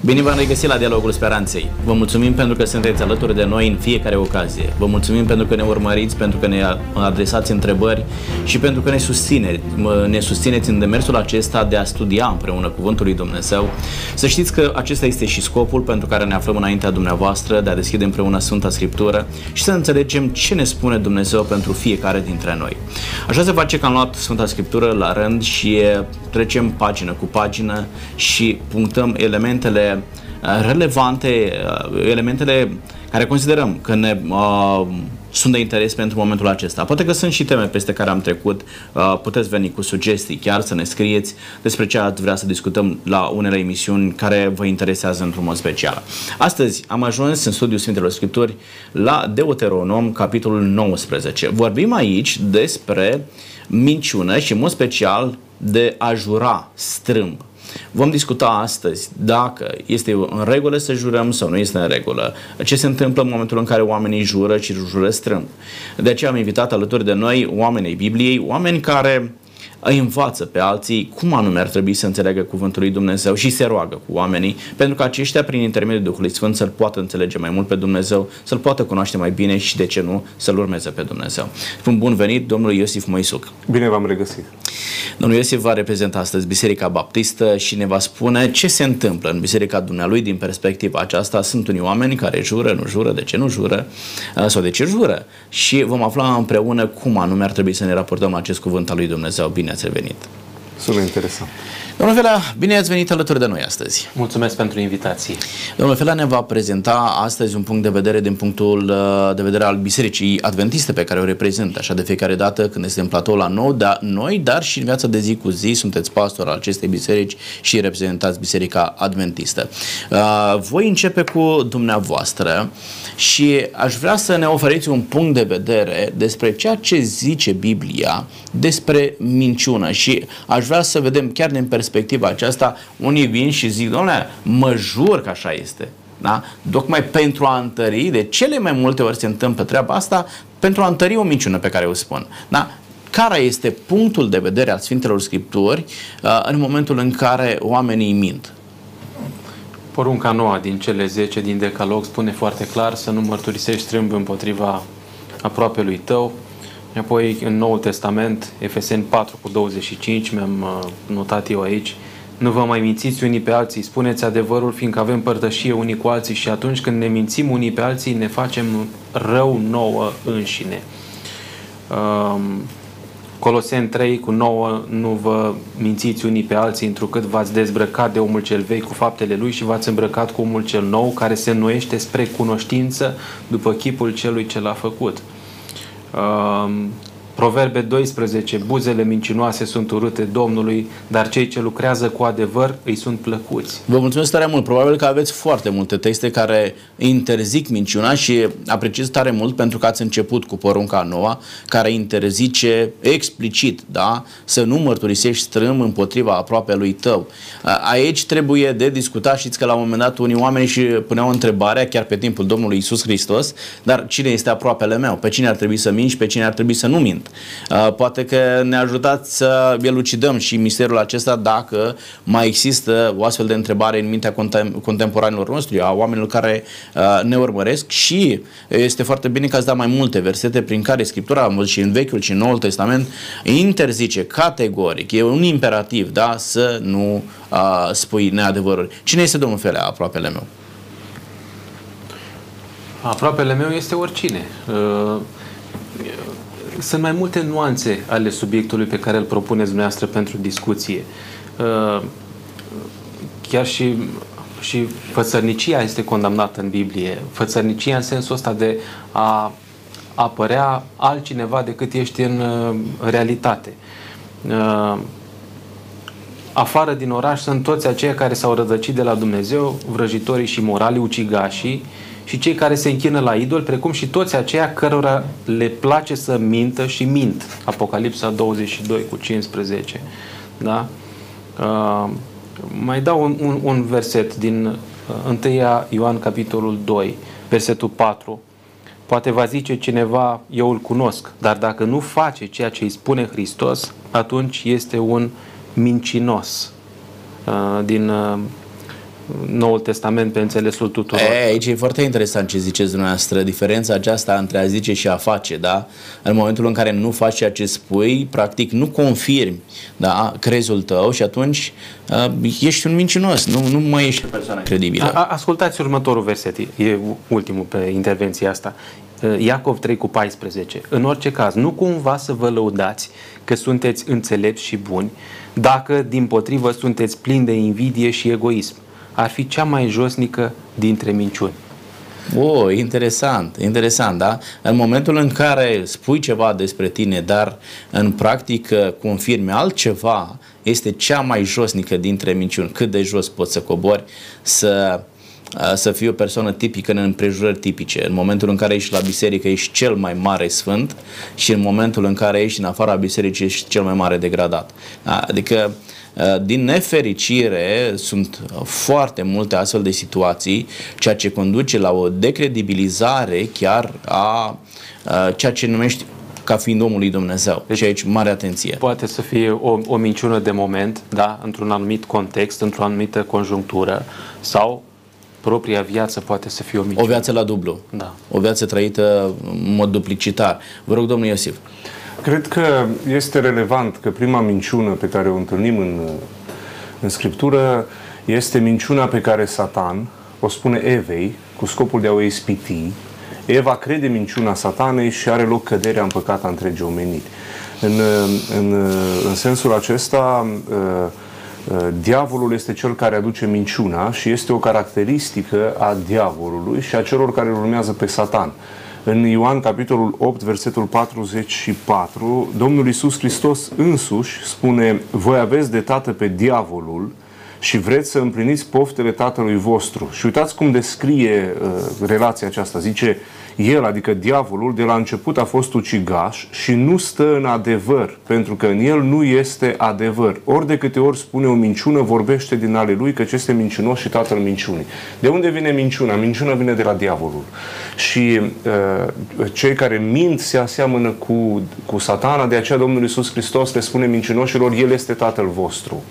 Bine v-am regăsit la Dialogul Speranței. Vă mulțumim pentru că sunteți alături de noi în fiecare ocazie. Vă mulțumim pentru că ne urmăriți, pentru că ne adresați întrebări și pentru că ne susțineți, ne susțineți în demersul acesta de a studia împreună Cuvântul lui Dumnezeu. Să știți că acesta este și scopul pentru care ne aflăm înaintea dumneavoastră, de a deschide împreună Sfânta Scriptură și să înțelegem ce ne spune Dumnezeu pentru fiecare dintre noi. Așa se face că am luat Sfânta Scriptură la rând și trecem pagină cu pagină și punctăm elementele Uh, relevante, uh, elementele care considerăm că ne uh, sunt de interes pentru momentul acesta. Poate că sunt și teme peste care am trecut, uh, puteți veni cu sugestii, chiar să ne scrieți despre ce ați vrea să discutăm la unele emisiuni care vă interesează într-un mod special. Astăzi am ajuns în studiul Sfintelor Scripturi la Deuteronom, capitolul 19. Vorbim aici despre minciună și în mod special de a jura strâmb. Vom discuta astăzi dacă este în regulă să jurăm sau nu este în regulă, ce se întâmplă în momentul în care oamenii jură și jură strâmb. De aceea am invitat alături de noi oamenii Bibliei, oameni care îi învață pe alții cum anume ar trebui să înțeleagă cuvântul lui Dumnezeu și se roagă cu oamenii, pentru că aceștia, prin intermediul Duhului Sfânt, să-L poată înțelege mai mult pe Dumnezeu, să-L poată cunoaște mai bine și, de ce nu, să-L urmeze pe Dumnezeu. Spun bun venit, domnul Iosif Moisuc. Bine v-am regăsit. Domnul Iosif va reprezenta astăzi Biserica Baptistă și ne va spune ce se întâmplă în Biserica Dumnealui din perspectiva aceasta. Sunt unii oameni care jură, nu jură, de ce nu jură sau de ce jură și vom afla împreună cum anume ar trebui să ne raportăm acest cuvânt al lui Dumnezeu. Bine ați revenit! Sună interesant. Domnul Fela, bine ați venit alături de noi astăzi. Mulțumesc pentru invitație. Domnul Fela ne va prezenta astăzi un punct de vedere din punctul uh, de vedere al Bisericii Adventiste pe care o reprezintă, așa de fiecare dată când este în platou la nou, dar noi, dar și în viața de zi cu zi, sunteți pastor al acestei biserici și reprezentați Biserica Adventistă. Uh, voi începe cu dumneavoastră și aș vrea să ne oferiți un punct de vedere despre ceea ce zice Biblia despre minciună și aș vrea să vedem chiar din perspectiva perspectiva aceasta, unii vin și zic, domnule, mă jur că așa este. Da? Tocmai pentru a întări, de cele mai multe ori se întâmplă treaba asta, pentru a întări o minciună pe care o spun. Da? Care este punctul de vedere al Sfintelor Scripturi uh, în momentul în care oamenii mint? Porunca noua din cele 10 din Decalog spune foarte clar să nu mărturisești strâmb împotriva aproapelui tău, Apoi în Noul Testament, Efeseni 4 cu 25, mi-am uh, notat eu aici, nu vă mai mințiți unii pe alții, spuneți adevărul, fiindcă avem părtășie unii cu alții și atunci când ne mințim unii pe alții, ne facem rău nouă înșine. Um, Coloseni 3 cu 9, nu vă mințiți unii pe alții, întrucât v-ați dezbrăcat de omul cel vechi cu faptele lui și v-ați îmbrăcat cu omul cel nou, care se înnoiește spre cunoștință după chipul celui ce l-a făcut. Um, Proverbe 12, buzele mincinoase sunt urâte Domnului, dar cei ce lucrează cu adevăr îi sunt plăcuți. Vă mulțumesc tare mult. Probabil că aveți foarte multe texte care interzic minciuna și apreciez tare mult pentru că ați început cu porunca noua, care interzice explicit, da, să nu mărturisești strâm împotriva aproape lui tău. Aici trebuie de discutat, știți că la un moment dat unii oameni și puneau întrebarea, chiar pe timpul Domnului Isus Hristos, dar cine este aproapele meu? Pe cine ar trebui să minci, pe cine ar trebui să nu mint? Uh, poate că ne ajutați să elucidăm și misterul acesta dacă mai există o astfel de întrebare în mintea contem- contemporanilor noștri, a oamenilor care uh, ne urmăresc și este foarte bine că ați dat mai multe versete prin care Scriptura, am văzut și în Vechiul și în Noul Testament, interzice categoric, e un imperativ, da, să nu uh, spui neadevăruri. Cine este Domnul Felea, aproapele meu? Aproapele meu este oricine. Uh, sunt mai multe nuanțe ale subiectului pe care îl propuneți dumneavoastră pentru discuție. Uh, chiar și, și fățărnicia este condamnată în Biblie. Fățărnicia în sensul ăsta de a apărea altcineva decât ești în uh, realitate. Uh, afară din oraș sunt toți aceia care s-au rădăcit de la Dumnezeu, vrăjitorii și morali, ucigașii, și cei care se închină la idol, precum și toți aceia cărora le place să mintă și mint. Apocalipsa 22 cu 15. Da? Uh, mai dau un, un, un verset din uh, 1 Ioan capitolul 2, versetul 4. Poate va zice cineva, eu îl cunosc, dar dacă nu face ceea ce îi spune Hristos, atunci este un mincinos. Uh, din uh, Noul Testament pe înțelesul tuturor. E, aici e foarte interesant ce ziceți dumneavoastră, diferența aceasta între a zice și a face, da? În momentul în care nu faci ceea ce spui, practic nu confirmi, da, crezul tău și atunci uh, ești un mincinos, nu, nu mai ești o persoană credibilă. A, ascultați următorul verset, e ultimul pe intervenția asta. Uh, Iacov 3 cu 14. În orice caz, nu cumva să vă lăudați că sunteți înțelepți și buni, dacă din potrivă sunteți plini de invidie și egoism. Ar fi cea mai josnică dintre minciuni. O, interesant, interesant, da? În momentul în care spui ceva despre tine, dar în practică confirmi altceva, este cea mai josnică dintre minciuni. Cât de jos poți să cobori, să să fii o persoană tipică în împrejurări tipice. În momentul în care ești la biserică ești cel mai mare sfânt și în momentul în care ești în afara bisericii ești cel mai mare degradat. Adică din nefericire sunt foarte multe astfel de situații, ceea ce conduce la o decredibilizare chiar a ceea ce numești ca fiind omul lui Dumnezeu. Deci aici mare atenție. Poate să fie o, o minciună de moment, da, într-un anumit context, într-o anumită conjunctură sau propria viață poate să fie o minciună. O viață la dublu. Da. O viață trăită în mod duplicitar. Vă rog, domnul Iosif. Cred că este relevant că prima minciună pe care o întâlnim în, în Scriptură este minciuna pe care Satan o spune Evei cu scopul de a o ispiti. Eva crede minciuna satanei și are loc căderea în păcata întregii omeniri. În, în, în sensul acesta, Uh, diavolul este cel care aduce minciuna și este o caracteristică a diavolului și a celor care îl urmează pe Satan. În Ioan, capitolul 8, versetul 44, Domnul Isus Hristos însuși spune Voi aveți de tată pe diavolul și vreți să împliniți poftele tatălui vostru. Și uitați cum descrie uh, relația aceasta. Zice, el, adică diavolul, de la început a fost ucigaș și nu stă în adevăr, pentru că în el nu este adevăr. Ori de câte ori spune o minciună, vorbește din ale lui, căci este mincinos și tatăl minciunii. De unde vine minciuna? Minciuna vine de la diavolul. Și uh, cei care mint se aseamănă cu, cu satana, de aceea Domnul Iisus Hristos le spune mincinoșilor, El este Tatăl vostru.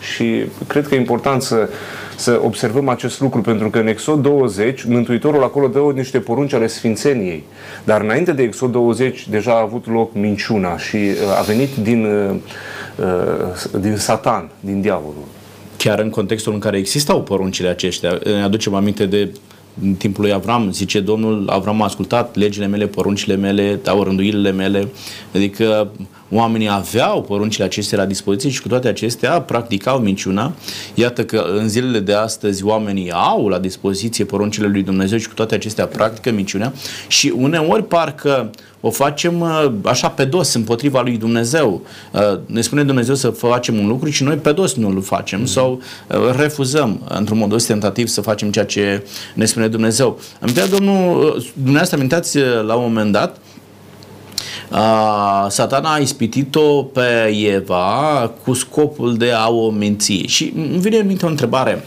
Și cred că e important să, să observăm acest lucru, pentru că în Exod 20, Mântuitorul acolo dă niște porunci ale Sfințeniei. Dar înainte de Exod 20, deja a avut loc minciuna și uh, a venit din, uh, uh, din Satan, din diavolul. Chiar în contextul în care existau poruncile aceștia, ne aducem aminte de în timpul lui Avram, zice Domnul, Avram a ascultat legile mele, poruncile mele, au rânduirile mele, adică oamenii aveau poruncile acestea la dispoziție și cu toate acestea practicau minciuna. Iată că în zilele de astăzi oamenii au la dispoziție poruncile lui Dumnezeu și cu toate acestea practică minciuna și uneori parcă o facem uh, așa pe dos împotriva lui Dumnezeu. Uh, ne spune Dumnezeu să facem un lucru și noi pe dos nu îl facem mm-hmm. sau uh, refuzăm într-un mod ostentativ să facem ceea ce ne spune Dumnezeu. Îmi Domnul, dumneavoastră amintați la un moment dat Uh, satana a ispitit-o pe Eva cu scopul de a o minți. Și îmi vine în minte o întrebare.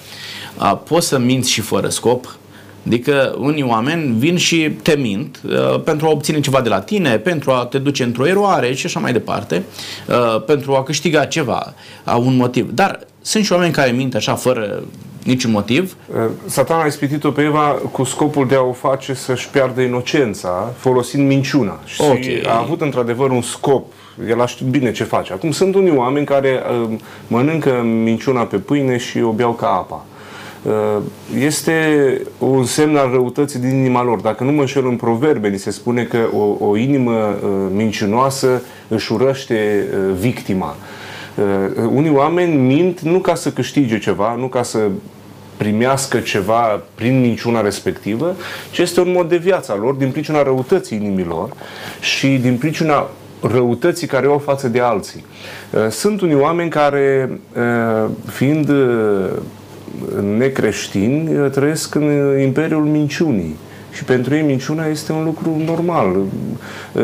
Uh, poți să minți și fără scop? Adică unii oameni vin și te mint uh, pentru a obține ceva de la tine, pentru a te duce într-o eroare și așa mai departe, uh, pentru a câștiga ceva, au un motiv. Dar sunt și oameni care mint așa fără niciun motiv. Uh, Satana a ispitit-o pe Eva cu scopul de a o face să-și piardă inocența, folosind minciuna. Și okay. a avut într-adevăr un scop. El a știut bine ce face. Acum sunt unii oameni care uh, mănâncă minciuna pe pâine și o beau ca apa. Uh, este un semn al răutății din inima lor. Dacă nu mă înșel în proverbe, ni se spune că o, o inimă uh, mincinoasă își urăște uh, victima. Unii oameni mint nu ca să câștige ceva, nu ca să primească ceva prin minciuna respectivă, ci este un mod de viață al lor, din pricina răutății inimilor și din pricina răutății care o au față de alții. Sunt unii oameni care, fiind necreștini uh, trăiesc în uh, imperiul minciunii. Și pentru ei minciuna este un lucru normal. Uh,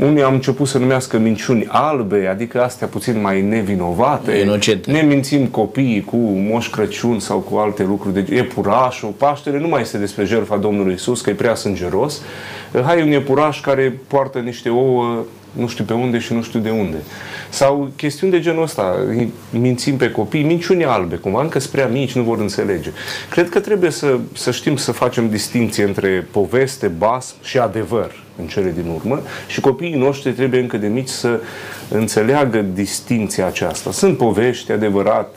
unii am început să numească minciuni albe, adică astea puțin mai nevinovate. Inocente. Ne mințim copiii cu Moș Crăciun sau cu alte lucruri. Deci epurașul, Paștele nu mai este despre jertfa Domnului Isus, că e prea sângeros. Hai un epuraș care poartă niște ouă nu știu pe unde și nu știu de unde. Sau chestiuni de genul ăsta, mințim pe copii, minciuni albe, cumva, încă spre prea mici, nu vor înțelege. Cred că trebuie să, să știm să facem distinție între poveste, basm și adevăr în cele din urmă și copiii noștri trebuie încă de mici să înțeleagă distinția aceasta. Sunt povești, adevărat,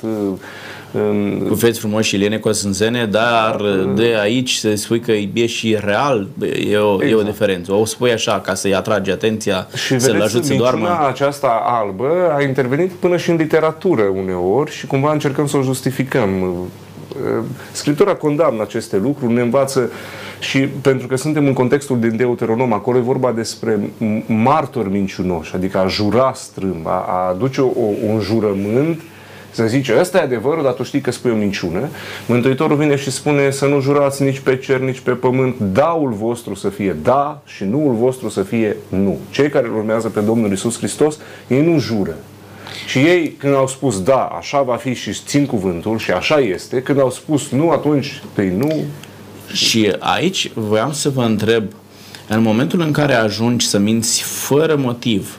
cu feți frumoși și liene sânzene, dar de aici să spui că e și real, e o, exact. e o exact. diferență. O spui așa ca să-i atragi atenția, și să-l ajut să doarmă. aceasta albă a intervenit până și în literatură uneori și cumva încercăm să o justificăm. Scriptura condamnă aceste lucruri, ne învață și pentru că suntem în contextul din Deuteronom, acolo e vorba despre martori minciunoși, adică a jura strâmb, a, a aduce o, un jurământ să zice, ăsta e adevărul, dar tu știi că spui o minciună. Mântuitorul vine și spune să nu jurați nici pe cer, nici pe pământ, daul vostru să fie da și nuul vostru să fie nu. Cei care îl urmează pe Domnul Isus Hristos, ei nu jură. Și ei, când au spus da, așa va fi și țin cuvântul și așa este, când au spus nu, atunci păi nu. Și aici voiam să vă întreb, în momentul în care ajungi să minți fără motiv,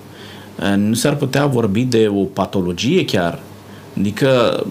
nu s-ar putea vorbi de o patologie chiar? Adică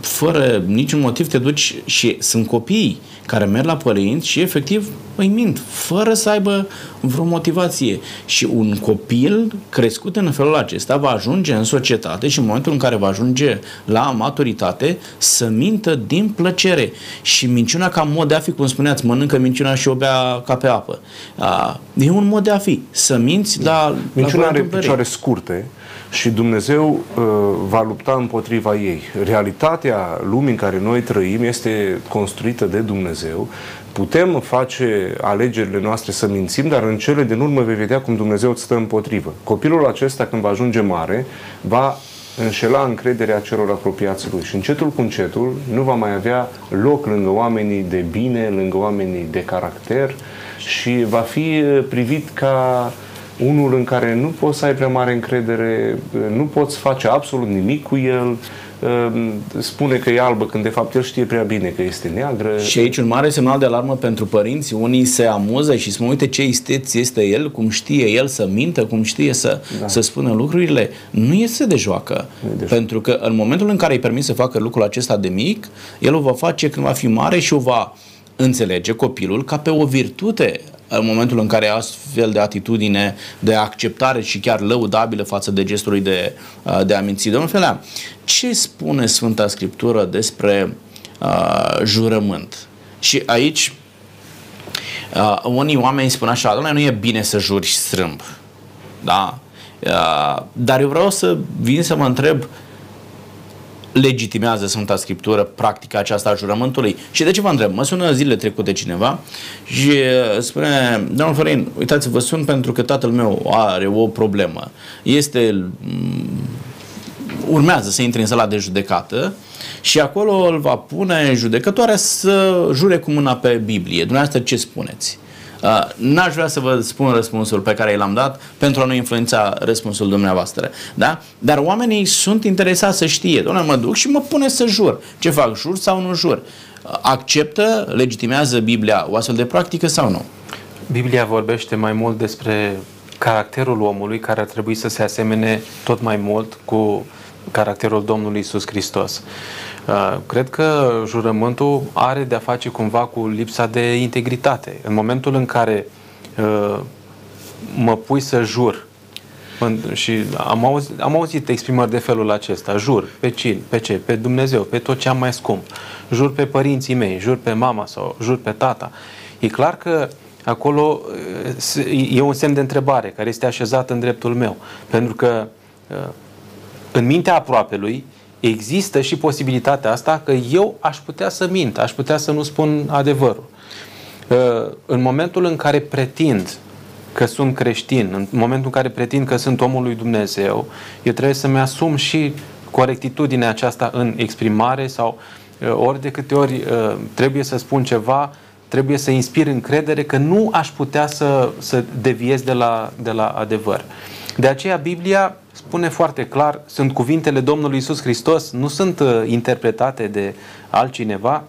fără niciun motiv te duci și sunt copii care merg la părinți și efectiv îi mint, fără să aibă vreo motivație. Și un copil crescut în felul acesta va ajunge în societate și în momentul în care va ajunge la maturitate să mintă din plăcere. Și minciuna ca mod de a fi, cum spuneați, mănâncă minciuna și o bea ca pe apă. A, e un mod de a fi, să minți la Minciuna la are picioare scurte, și Dumnezeu uh, va lupta împotriva ei. Realitatea lumii în care noi trăim este construită de Dumnezeu. Putem face alegerile noastre să mințim, dar în cele din urmă vei vedea cum Dumnezeu îți stă împotrivă. Copilul acesta, când va ajunge mare, va înșela încrederea celor apropiați lui și încetul cu încetul nu va mai avea loc lângă oamenii de bine, lângă oamenii de caracter și va fi privit ca unul în care nu poți să ai prea mare încredere, nu poți face absolut nimic cu el, ehm, spune că e albă când de fapt el știe prea bine că este neagră. Și aici un mare semnal de alarmă pentru părinți. Unii se amuză și spun, uite ce isteț este el, cum știe el să mintă, cum știe să, da. să spună lucrurile. Nu este de joacă. De pentru că în momentul în care îi permis să facă lucrul acesta de mic, el o va face când va fi mare și o va înțelege copilul ca pe o virtute în momentul în care astfel de atitudine de acceptare și chiar lăudabilă față de gestului de, uh, de a minți. Domnul Felea, ce spune Sfânta Scriptură despre uh, jurământ? Și aici uh, unii oameni spun așa, domnule, nu e bine să juri strâmb. Da? Uh, dar eu vreau să vin să mă întreb uh, legitimează Sfânta Scriptură practica aceasta a jurământului. Și de ce vă întreb? Mă sună zilele trecute cineva și uh, spune, domnul Florin, uitați, vă sun pentru că tatăl meu are o problemă. Este mm, urmează să intre în sala de judecată și acolo îl va pune judecătoarea să jure cu mâna pe Biblie. Dumneavoastră ce spuneți? Uh, n-aș vrea să vă spun răspunsul pe care l-am dat pentru a nu influența răspunsul dumneavoastră. Da? Dar oamenii sunt interesați să știe. Doamne, mă duc și mă pune să jur. Ce fac? Jur sau nu jur? Uh, acceptă, legitimează Biblia o astfel de practică sau nu? Biblia vorbește mai mult despre caracterul omului care ar trebui să se asemene tot mai mult cu caracterul Domnului Isus Hristos. Uh, cred că jurământul are de-a face cumva cu lipsa de integritate. În momentul în care uh, mă pui să jur și am auzit, am auzit exprimări de felul acesta, jur pe cine, pe ce, pe Dumnezeu, pe tot ce am mai scump, jur pe părinții mei, jur pe mama sau jur pe tata. E clar că acolo uh, e un semn de întrebare care este așezat în dreptul meu, pentru că în mintea aproapelui există și posibilitatea asta că eu aș putea să mint, aș putea să nu spun adevărul. Uh, în momentul în care pretind că sunt creștin, în momentul în care pretind că sunt omul lui Dumnezeu, eu trebuie să-mi asum și corectitudinea aceasta în exprimare sau uh, ori de câte ori uh, trebuie să spun ceva, trebuie să inspir încredere că nu aș putea să, să deviez de la, de la adevăr. De aceea Biblia spune foarte clar, sunt cuvintele Domnului Isus Hristos, nu sunt uh, interpretate de altcineva.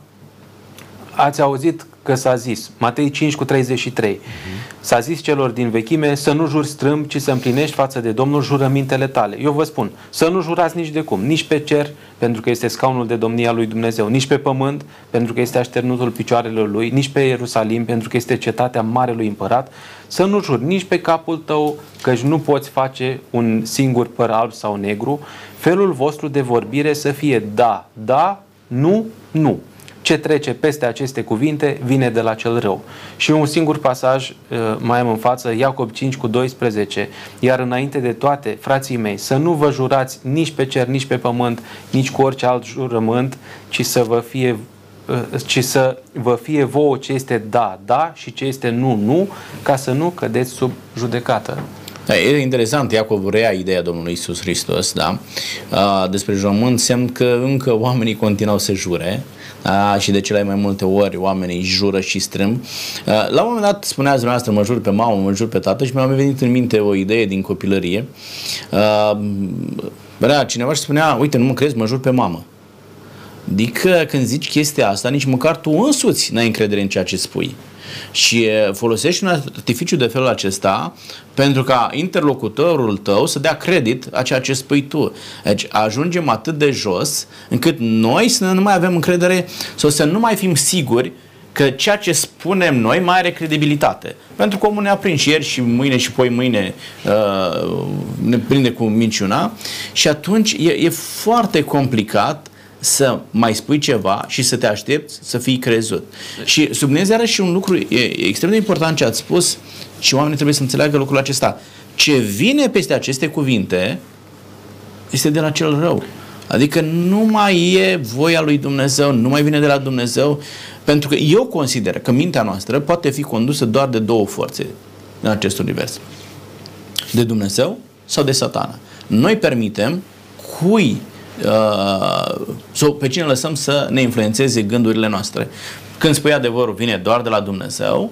Ați auzit că s-a zis, Matei 5 cu 33, s-a zis celor din vechime să nu juri strâmb, ci să împlinești față de Domnul jurămintele tale. Eu vă spun, să nu jurați nici de cum, nici pe cer, pentru că este scaunul de domnia lui Dumnezeu, nici pe pământ, pentru că este așternutul picioarelor lui, nici pe Ierusalim, pentru că este cetatea marelui împărat, să nu juri nici pe capul tău, căci nu poți face un singur păr alb sau negru, felul vostru de vorbire să fie da, da, nu, nu. Ce trece peste aceste cuvinte vine de la cel rău. Și un singur pasaj uh, mai am în față, Iacob 5 cu 12, iar înainte de toate, frații mei, să nu vă jurați nici pe cer, nici pe pământ, nici cu orice alt jurământ, ci să vă fie uh, ci să vă fie vouă ce este da, da și ce este nu, nu, ca să nu cădeți sub judecată. Da, e interesant, Iacov rea ideea Domnului Isus Hristos, da? despre jurământ semn că încă oamenii continuau să jure a, și de cele mai multe ori oamenii jură și strâm. A, la un moment dat spunea dumneavoastră, mă jur pe mamă, mă jur pe tată și mi-a venit în minte o idee din copilărie. A, Bărea cineva și spunea, uite, nu mă crezi, mă jur pe mamă. Adică când zici chestia asta, nici măcar tu însuți n-ai încredere în ceea ce spui. Și folosești un artificiu de felul acesta pentru ca interlocutorul tău să dea credit a ceea ce spui tu. Deci ajungem atât de jos încât noi să nu mai avem încredere sau să nu mai fim siguri că ceea ce spunem noi mai are credibilitate. Pentru că omul ne-a prins ieri și mâine și poi mâine uh, ne prinde cu minciuna și atunci e, e foarte complicat să mai spui ceva și să te aștepți să fii crezut. Și sublinez iarăși și un lucru e extrem de important ce ați spus și oamenii trebuie să înțeleagă lucrul acesta. Ce vine peste aceste cuvinte este de la cel rău. Adică nu mai e voia lui Dumnezeu, nu mai vine de la Dumnezeu, pentru că eu consider că mintea noastră poate fi condusă doar de două forțe în acest univers. De Dumnezeu sau de satana. Noi permitem cui uh, sau pe cine lăsăm să ne influențeze gândurile noastre. Când spui adevărul, vine doar de la Dumnezeu,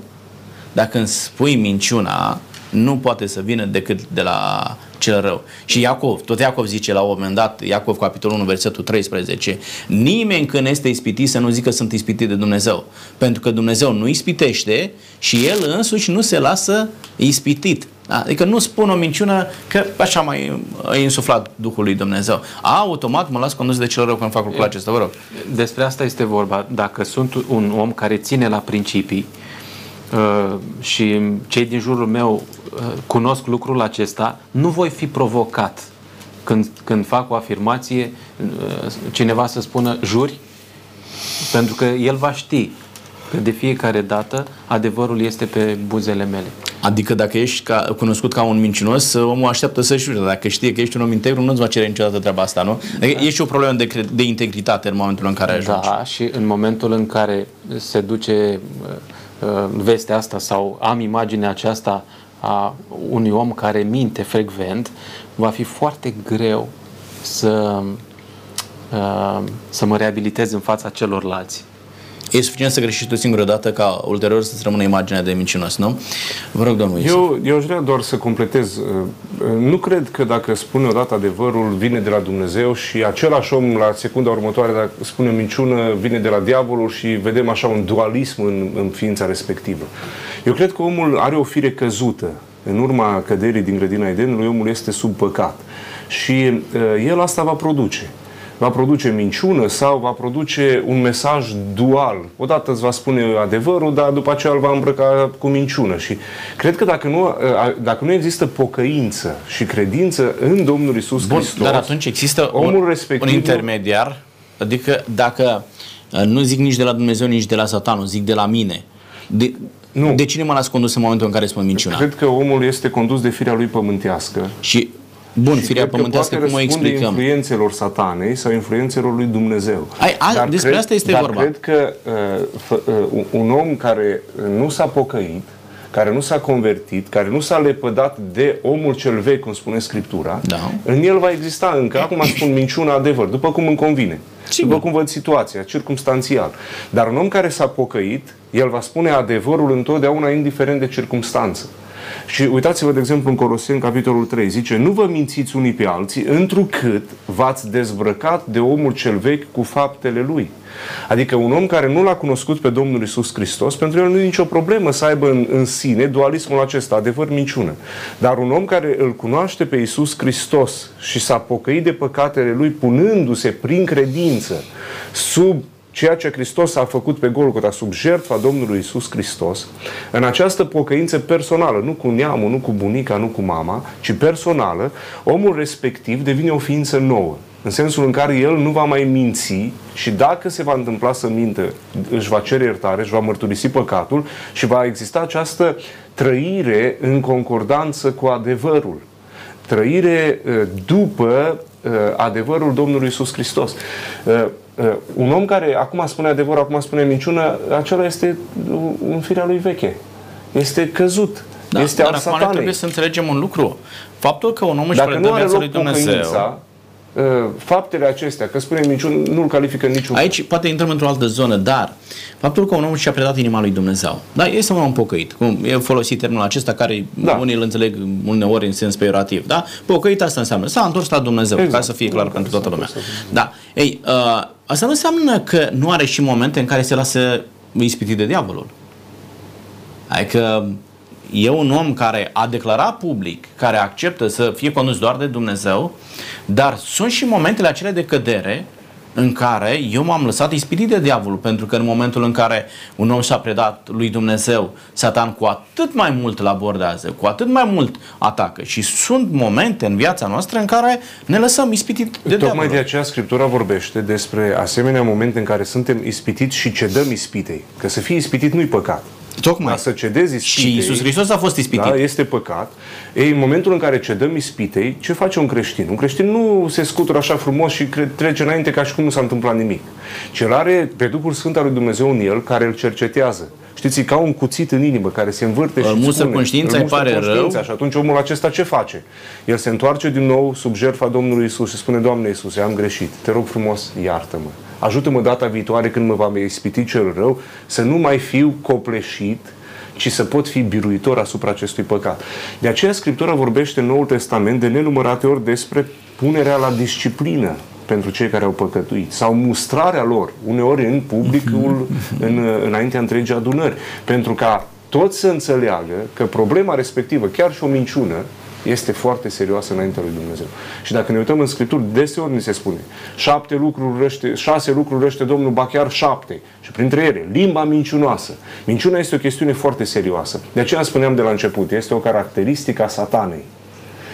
dar când spui minciuna, nu poate să vină decât de la cel rău. Și Iacov, tot Iacov zice la un moment dat, Iacov capitolul 1, versetul 13, nimeni când este ispitit să nu zică sunt ispitit de Dumnezeu. Pentru că Dumnezeu nu ispitește și El însuși nu se lasă ispitit. Da? Adică nu spun o minciună că așa mai e insuflat Duhul lui Dumnezeu. A, automat mă las condus de cel rău când fac lucrul acesta, vă rog. Despre asta este vorba. Dacă sunt un om care ține la principii uh, și cei din jurul meu uh, cunosc lucrul acesta, nu voi fi provocat când, când fac o afirmație, uh, cineva să spună juri, pentru că el va ști că de fiecare dată adevărul este pe buzele mele. Adică dacă ești ca, cunoscut ca un mincinos, omul așteaptă să jure. Dacă știe că ești un om integru, nu-ți va cere niciodată treaba asta, nu? Adică da. ești o problemă de, de integritate în momentul în care ajungi. Da, și în momentul în care se duce uh, uh, vestea asta sau am imaginea aceasta a unui om care minte frecvent, va fi foarte greu să, uh, să mă reabilitez în fața celorlalți. E suficient să greșești o singură dată ca ulterior să-ți rămână imaginea de mincinos, nu? Vă rog, domnul Eu, eu aș vrea doar să completez. Uh, nu cred că dacă spune odată adevărul, vine de la Dumnezeu și același om la secunda următoare, dacă spune minciună, vine de la diavolul și vedem așa un dualism în, în ființa respectivă. Eu cred că omul are o fire căzută. În urma căderii din grădina Edenului, omul este sub păcat. Și uh, el asta va produce va produce minciună sau va produce un mesaj dual. Odată îți va spune adevărul, dar după aceea îl va îmbrăca cu minciună. Și cred că dacă nu, dacă nu există pocăință și credință în Domnul Isus Bun, Hristos, dar atunci există omul un, respectiv, un intermediar, adică dacă uh, nu zic nici de la Dumnezeu, nici de la satanul, zic de la mine. De, nu. de cine mă las condus în momentul în care spun minciuna? Cred că omul este condus de firea lui pământească. Și Bun, firea pământească, cum o explicăm? influențelor satanei sau influențelor lui Dumnezeu. Ai, a, dar despre cred, asta este dar vorba. cred că uh, uh, un om care nu s-a pocăit, care nu s-a convertit, care nu s-a lepădat de omul cel vechi, cum spune Scriptura, da. în el va exista încă, acum spun minciuna adevăr, după cum îmi convine. Sigur. După cum văd situația, circumstanțial. Dar un om care s-a pocăit, el va spune adevărul întotdeauna, indiferent de circumstanță. Și uitați-vă, de exemplu, în Coloseni, capitolul 3, zice, nu vă mințiți unii pe alții, întrucât v-ați dezbrăcat de omul cel vechi cu faptele lui. Adică un om care nu l-a cunoscut pe Domnul Isus Hristos, pentru el nu e nicio problemă să aibă în, în sine dualismul acesta, adevăr, minciună. Dar un om care îl cunoaște pe Isus Hristos și s-a pocăit de păcatele lui, punându-se prin credință sub ceea ce Hristos a făcut pe Golgota sub jertfa Domnului Isus Hristos, în această pocăință personală, nu cu neamul, nu cu bunica, nu cu mama, ci personală, omul respectiv devine o ființă nouă. În sensul în care el nu va mai minți și dacă se va întâmpla să mintă, își va cere iertare, își va mărturisi păcatul și va exista această trăire în concordanță cu adevărul. Trăire uh, după uh, adevărul Domnului Isus Hristos. Uh, un om care acum spune adevărul, acum spune minciună, acela este un firea lui veche. Este căzut. Da, este dar acum trebuie să înțelegem un lucru. Faptul că un om își predă viața lui Dumnezeu Uh, faptele acestea, că spune niciun, nu-l califică niciun. Aici poate intrăm într-o altă zonă, dar faptul că un om și-a predat inima lui Dumnezeu, da, este un om pocăit, cum e folosit termenul acesta care da. unii îl înțeleg uneori în sens peorativ, da? Pocăit asta înseamnă, s-a întors la Dumnezeu, exact. ca să fie clar exact. pentru toată lumea. Da. Ei, uh, asta nu înseamnă că nu are și momente în care se lasă ispitit de diavolul. Adică e un om care a declarat public, care acceptă să fie condus doar de Dumnezeu, dar sunt și momentele acele de cădere în care eu m-am lăsat ispitit de diavolul, pentru că în momentul în care un om s-a predat lui Dumnezeu, Satan cu atât mai mult îl abordează, cu atât mai mult atacă. Și sunt momente în viața noastră în care ne lăsăm ispitit de Tocmai diavolul. de aceea Scriptura vorbește despre asemenea momente în care suntem ispitiți și cedăm ispitei. Că să fii ispitit nu-i păcat. Tocmai. Ca să cedezi ispitei. Și Iisus Hristos a fost ispitit. Da, este păcat. Ei, în momentul în care cedăm ispitei, ce face un creștin? Un creștin nu se scutură așa frumos și trece înainte ca și cum nu s-a întâmplat nimic. Cel are pe Duhul Sfânt al lui Dumnezeu în el, care îl cercetează. Știți, e ca un cuțit în inimă care se învârte îl și spune, conștiința, îi pare conștiința, rău. Și atunci omul acesta ce face? El se întoarce din nou sub jertfa Domnului Isus și spune, Doamne Isus, am greșit, te rog frumos, iartă-mă. Ajută-mă data viitoare când mă va ispiti cel rău să nu mai fiu copleșit ci să pot fi biruitor asupra acestui păcat. De aceea Scriptura vorbește în Noul Testament de nenumărate ori despre punerea la disciplină pentru cei care au păcătuit sau mustrarea lor, uneori în publicul, în, înaintea întregii adunări, pentru ca toți să înțeleagă că problema respectivă, chiar și o minciună, este foarte serioasă înaintea lui Dumnezeu. Și dacă ne uităm în Scripturi, deseori ni se spune șapte lucruri răște, șase lucruri răște Domnul, ba chiar șapte. Și printre ele, limba mincinoasă. Minciuna este o chestiune foarte serioasă. De aceea spuneam de la început, este o caracteristică a satanei.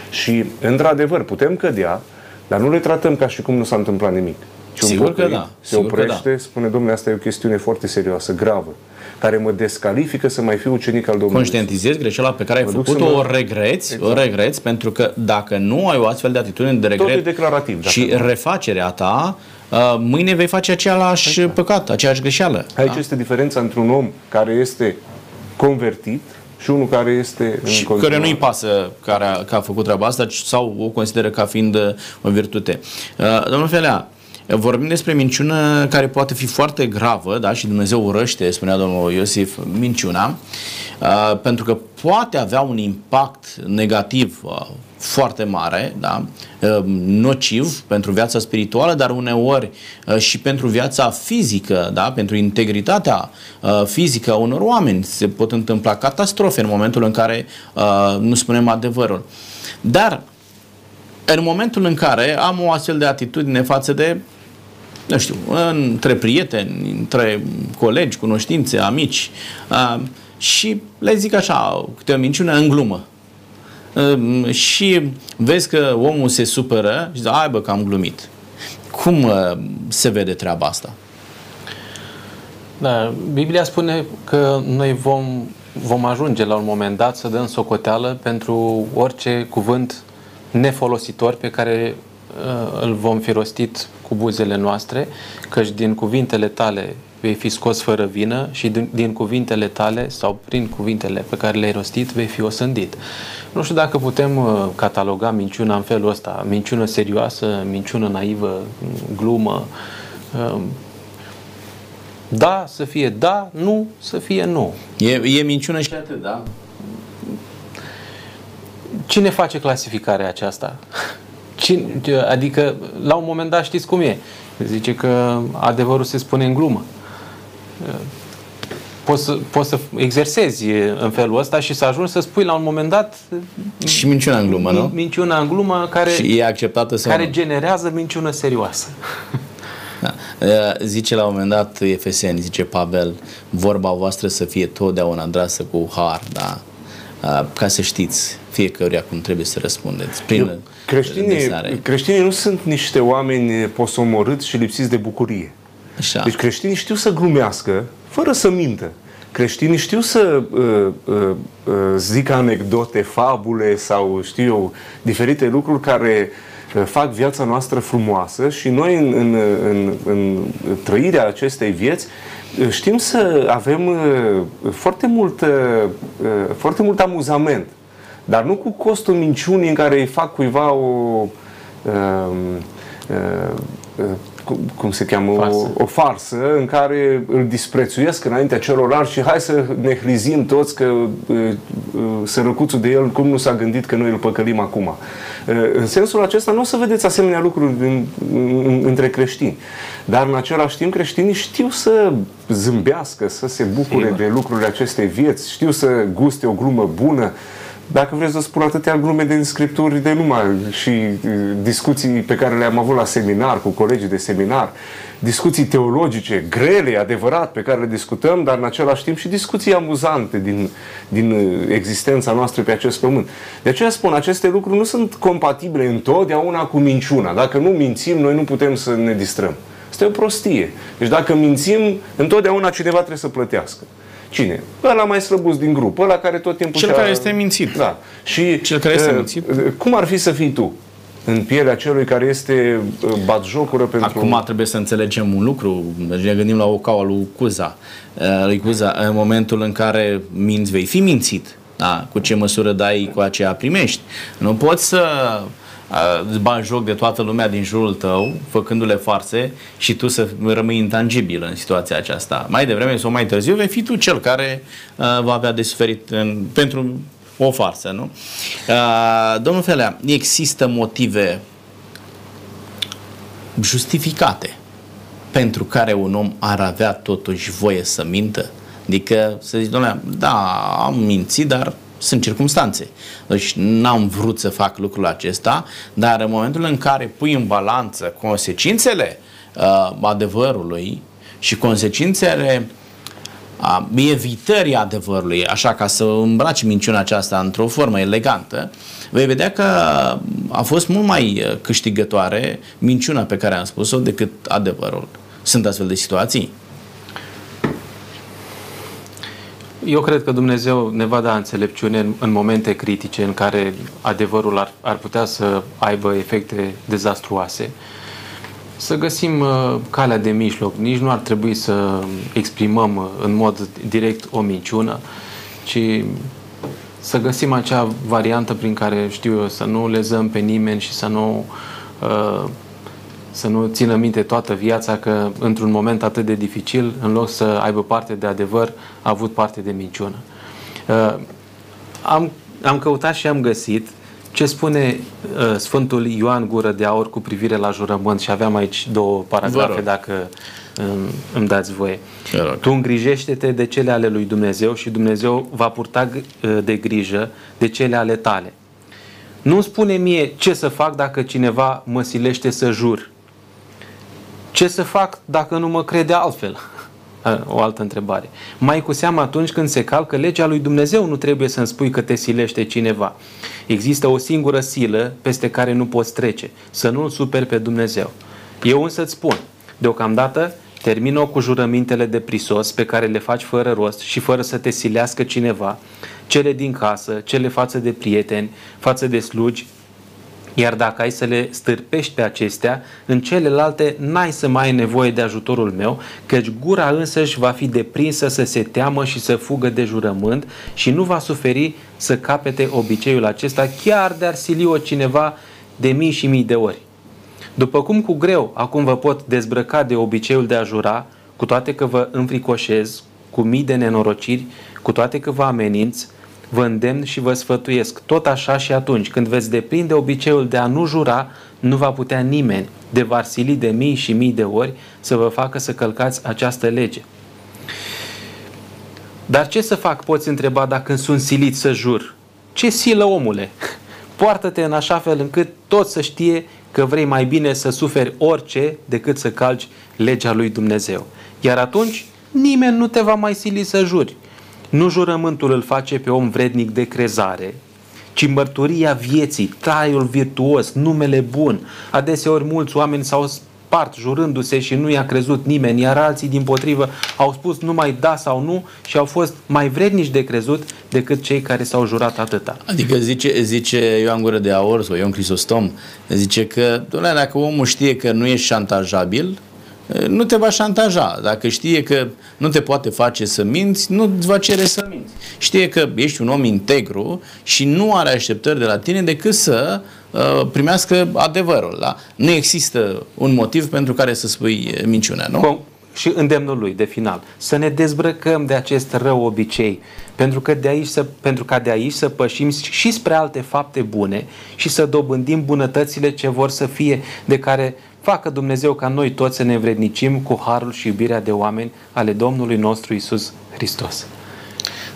Și, într-adevăr, putem cădea, dar nu le tratăm ca și cum nu s-a întâmplat nimic. Ci Sigur că da. Se Sigur oprește, da. spune, domnule, asta e o chestiune foarte serioasă, gravă care mă descalifică să mai fiu ucenic al Domnului. Conștientizezi greșeala pe care ai făcut-o, mă... o regreți, exact. o regreți, pentru că dacă nu ai o astfel de atitudine de regret Tot declarativ, și nu. refacerea ta, uh, mâine vei face același exact. păcat, aceeași greșeală. Aici da? este diferența între un om care este convertit și unul care este și în care nu-i pasă care a, că a făcut treaba asta sau o consideră ca fiind uh, o virtute. Uh, domnul Felea, Vorbim despre minciună care poate fi foarte gravă, da? și Dumnezeu urăște, spunea domnul Iosif, minciuna, uh, pentru că poate avea un impact negativ uh, foarte mare, da? uh, nociv pentru viața spirituală, dar uneori uh, și pentru viața fizică, da? pentru integritatea uh, fizică a unor oameni. Se pot întâmpla catastrofe în momentul în care uh, nu spunem adevărul. Dar în momentul în care am o astfel de atitudine față de nu știu, între prieteni, între colegi, cunoștințe, amici uh, și le zic așa, câte o minciună în glumă. Uh, și vezi că omul se supără și zice, ai bă, că am glumit. Cum uh, se vede treaba asta? Da, Biblia spune că noi vom, vom ajunge la un moment dat să dăm socoteală pentru orice cuvânt nefolositor pe care uh, îl vom fi rostit cu buzele noastre, căci din cuvintele tale vei fi scos fără vină și din, din cuvintele tale sau prin cuvintele pe care le-ai rostit vei fi osândit. Nu știu dacă putem uh, cataloga minciuna în felul ăsta, minciună serioasă, minciună naivă, glumă. Uh, da, să fie da, nu, să fie nu. E, e minciună și atât, da? Cine face clasificarea aceasta? Cine, adică, la un moment dat știți cum e. Zice că adevărul se spune în glumă. Poți să, poți să exersezi în felul ăsta și să ajungi să spui la un moment dat și minciuna în glumă, nu? Minciuna în glumă care, și e acceptată sau care nu? generează minciună serioasă. Da. Zice la un moment dat Efeseni, zice Pavel, vorba voastră să fie totdeauna drasă cu har, da? Ca să știți fiecăruia cum trebuie să răspundeți. Prin creștinii, creștinii nu sunt niște oameni posomorâți și lipsiți de bucurie. Așa. Deci creștinii știu să glumească fără să mintă. Creștinii știu să uh, uh, uh, zică anecdote, fabule sau știu eu, diferite lucruri care uh, fac viața noastră frumoasă și noi în, în, în, în trăirea acestei vieți uh, știm să avem uh, foarte mult, foarte mult amuzament, dar nu cu costul minciunii în care îi fac cuiva o cum, cum se cheamă, farsă. O, o farsă în care îl disprețuiesc înaintea celorlalți și hai să ne hrizim toți că uh, uh, sărăcuțul de el cum nu s-a gândit că noi îl păcălim acum. Uh, în sensul acesta nu o să vedeți asemenea lucruri în, în, între creștini. Dar în același timp creștinii știu să zâmbească, să se bucure Sigur. de lucrurile acestei vieți, știu să guste o glumă bună, dacă vreți să spun atâtea glume din scripturi de numai și uh, discuții pe care le-am avut la seminar cu colegii de seminar, discuții teologice grele, adevărat, pe care le discutăm, dar în același timp și discuții amuzante din, din uh, existența noastră pe acest pământ. De aceea spun, aceste lucruri nu sunt compatibile întotdeauna cu minciuna. Dacă nu mințim, noi nu putem să ne distrăm. Asta e o prostie. Deci dacă mințim, întotdeauna cineva trebuie să plătească. Cine? Ăla mai slăbus din grup, ăla care tot timpul Cel care este mințit. Da. Și Cel care este uh, mințit. Cum ar fi să fii tu? în pielea celui care este uh, batjocură pentru... Acum trebuie să înțelegem un lucru. Deci ne gândim la o caua lui Cuza. Uh, lui Cuza, în momentul în care minți, vei fi mințit. Da? Cu ce măsură dai, cu aceea primești. Nu poți să îți bagi joc de toată lumea din jurul tău, făcându-le farse și tu să rămâi intangibil în situația aceasta. Mai devreme sau mai târziu vei fi tu cel care uh, va avea de suferit în, pentru o farsă, nu? Uh, domnul Felea, există motive justificate pentru care un om ar avea totuși voie să mintă? Adică să zici, domnule, da, am mințit, dar sunt circumstanțe. Deci n-am vrut să fac lucrul acesta, dar în momentul în care pui în balanță consecințele uh, adevărului și consecințele uh, evitării adevărului, așa ca să îmbraci minciuna aceasta într-o formă elegantă, vei vedea că a fost mult mai uh, câștigătoare minciuna pe care am spus-o decât adevărul. Sunt astfel de situații? Eu cred că Dumnezeu ne va da înțelepciune în, în momente critice în care adevărul ar, ar putea să aibă efecte dezastruoase. Să găsim uh, calea de mijloc. Nici nu ar trebui să exprimăm uh, în mod direct o minciună, ci să găsim acea variantă prin care, știu eu, să nu lezăm pe nimeni și să nu uh, să nu țină minte toată viața că într-un moment atât de dificil, în loc să aibă parte de adevăr, a avut parte de minciună. Uh, am, am căutat și am găsit ce spune uh, Sfântul Ioan Gură de Aur cu privire la jurământ și aveam aici două paragrafe dacă um, îmi dați voie. Tu îngrijește-te de cele ale lui Dumnezeu și Dumnezeu va purta uh, de grijă de cele ale tale. Nu spune mie ce să fac dacă cineva mă silește să jur. Ce să fac dacă nu mă crede altfel? O altă întrebare. Mai cu seamă atunci când se calcă legea lui Dumnezeu, nu trebuie să-mi spui că te silește cineva. Există o singură silă peste care nu poți trece, să nu-L superi pe Dumnezeu. Eu însă îți spun, deocamdată termină cu jurămintele de prisos pe care le faci fără rost și fără să te silească cineva, cele din casă, cele față de prieteni, față de slugi, iar dacă ai să le stârpești pe acestea, în celelalte n-ai să mai ai nevoie de ajutorul meu, căci gura însăși va fi deprinsă să se teamă și să fugă de jurământ și nu va suferi să capete obiceiul acesta, chiar de-ar sili-o cineva de mii și mii de ori. După cum cu greu acum vă pot dezbrăca de obiceiul de a jura, cu toate că vă înfricoșez, cu mii de nenorociri, cu toate că vă ameninț, vă îndemn și vă sfătuiesc. Tot așa și atunci, când veți deprinde obiceiul de a nu jura, nu va putea nimeni de varsili de mii și mii de ori să vă facă să călcați această lege. Dar ce să fac, poți întreba dacă sunt silit să jur? Ce silă, omule? Poartă-te în așa fel încât tot să știe că vrei mai bine să suferi orice decât să calci legea lui Dumnezeu. Iar atunci nimeni nu te va mai sili să juri. Nu jurământul îl face pe om vrednic de crezare, ci mărturia vieții, traiul virtuos, numele bun. Adeseori mulți oameni s-au spart jurându-se și nu i-a crezut nimeni, iar alții din potrivă au spus numai da sau nu și au fost mai vrednici de crezut decât cei care s-au jurat atâta. Adică zice, zice Ioan Gură de Aur sau Ion Crisostom, zice că, doamne, dacă omul știe că nu ești șantajabil, nu te va șantaja. Dacă știe că nu te poate face să minți, nu îți va cere să minți. Știe că ești un om integru și nu are așteptări de la tine decât să uh, primească adevărul. Da? Nu există un motiv pentru care să spui minciunea, nu? Com- și îndemnul lui de final. Să ne dezbrăcăm de acest rău obicei, pentru, că de aici să, pentru ca de aici să pășim și spre alte fapte bune și să dobândim bunătățile ce vor să fie, de care facă Dumnezeu ca noi toți să ne vrednicim cu harul și iubirea de oameni ale Domnului nostru Isus Hristos.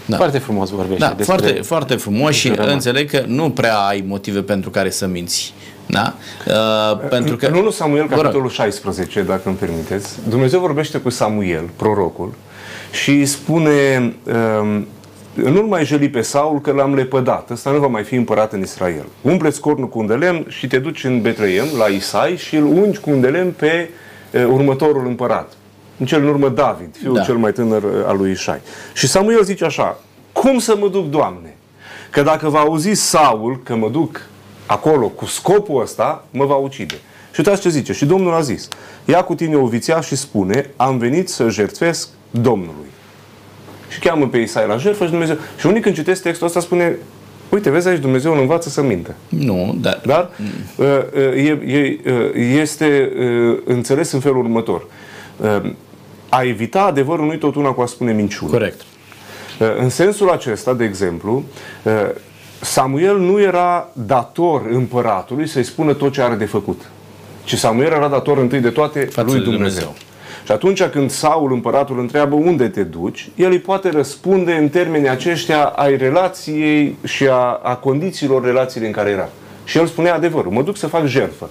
Da. Foarte frumos vorbește da, despre foarte, foarte frumos și rămân. înțeleg că nu prea ai motive pentru care să minți. Da? Uh, pentru că... În 1 Samuel, capitolul 16, dacă îmi permiteți, Dumnezeu vorbește cu Samuel, prorocul, și îi spune uh, în urma jeli pe Saul că l-am lepădat. Ăsta nu va mai fi împărat în Israel. Umpleți cornul cu un de lemn și te duci în Betleem, la Isai, și îl ungi cu un de lemn pe uh, următorul împărat. În cel în urmă David, fiul da. cel mai tânăr uh, al lui Isai. Și Samuel zice așa, cum să mă duc, Doamne? Că dacă va auzi Saul că mă duc acolo cu scopul ăsta, mă va ucide. Și uitați ce zice. Și Domnul a zis, ia cu tine o vițea și spune, am venit să jertfesc Domnului și cheamă pe Isai la jertfă și Dumnezeu. Și unii când citesc textul ăsta spune, uite, vezi aici, Dumnezeu îl învață să mintă. Nu, dar... Dar mm. e, e, este înțeles în felul următor. A evita adevărul nu-i tot una cu a spune minciună. Corect. În sensul acesta, de exemplu, Samuel nu era dator împăratului să-i spună tot ce are de făcut. Ci Samuel era dator întâi de toate Față lui Dumnezeu. Dumnezeu. Și atunci când Saul, împăratul, întreabă unde te duci, el îi poate răspunde în termenii aceștia ai relației și a, a condițiilor relației în care era. Și el spune adevărul, mă duc să fac jertfă.